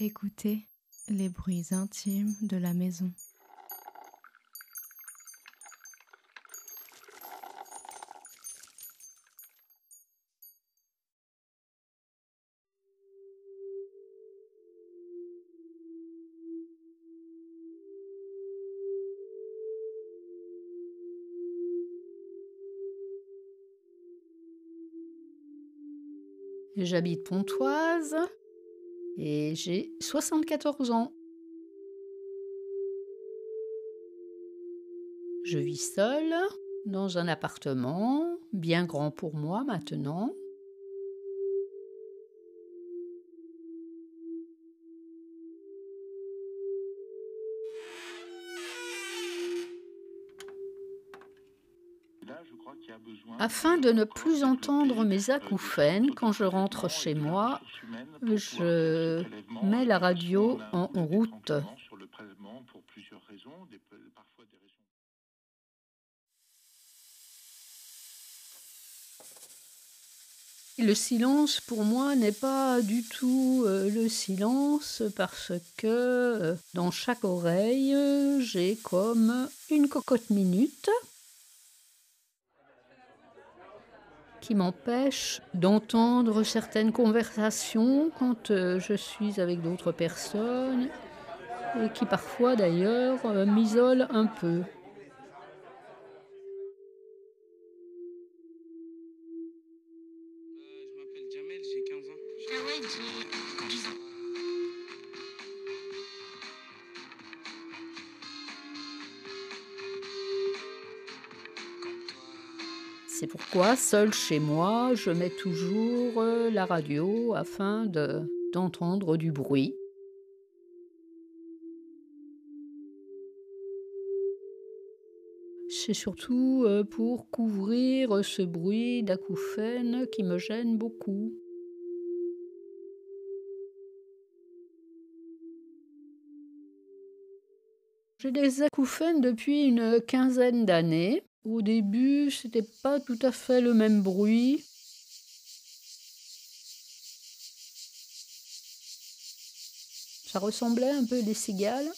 Écoutez les bruits intimes de la maison. J'habite Pontoise et j'ai 74 ans. Je vis seule dans un appartement bien grand pour moi maintenant. Afin de ne plus entendre mes acouphènes quand je rentre chez moi, je mets la radio en route. Le silence pour moi n'est pas du tout euh, le silence parce que euh, dans chaque oreille j'ai comme une cocotte minute qui m'empêche d'entendre certaines conversations quand euh, je suis avec d'autres personnes et qui parfois d'ailleurs euh, m'isolent un peu. Je m'appelle Jamel, j'ai 15 ans. C'est pourquoi, seul chez moi, je mets toujours euh, la radio afin de, d'entendre du bruit. C'est surtout euh, pour couvrir ce bruit d'acouphènes qui me gêne beaucoup. J'ai des acouphènes depuis une quinzaine d'années. Au début, c'était pas tout à fait le même bruit. Ça ressemblait un peu à des cigales.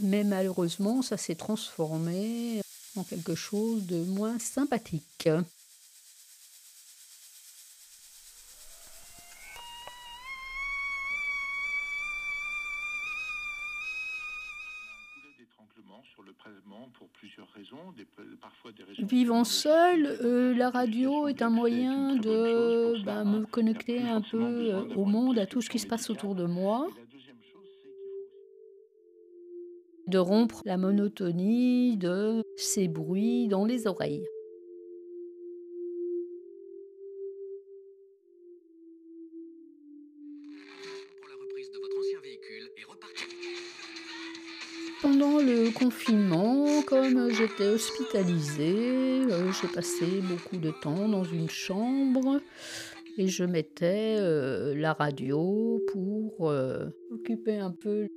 Mais malheureusement, ça s'est transformé en quelque chose de moins sympathique. Vivant seul, euh, la radio est un moyen de bah, me connecter un peu euh, au monde, à tout ce qui se passe autour de moi, de rompre la monotonie de ces bruits dans les oreilles. Pendant le confinement, comme j'étais hospitalisée, euh, j'ai passé beaucoup de temps dans une chambre et je mettais euh, la radio pour euh, occuper un peu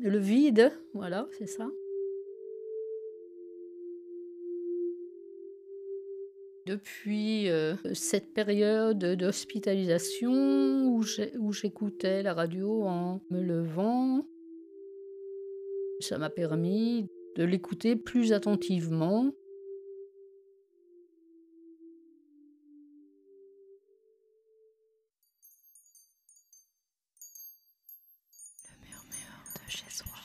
le vide. Voilà, c'est ça. Depuis cette période d'hospitalisation où j'écoutais la radio en me levant, ça m'a permis de l'écouter plus attentivement. Le murmure de chez soi.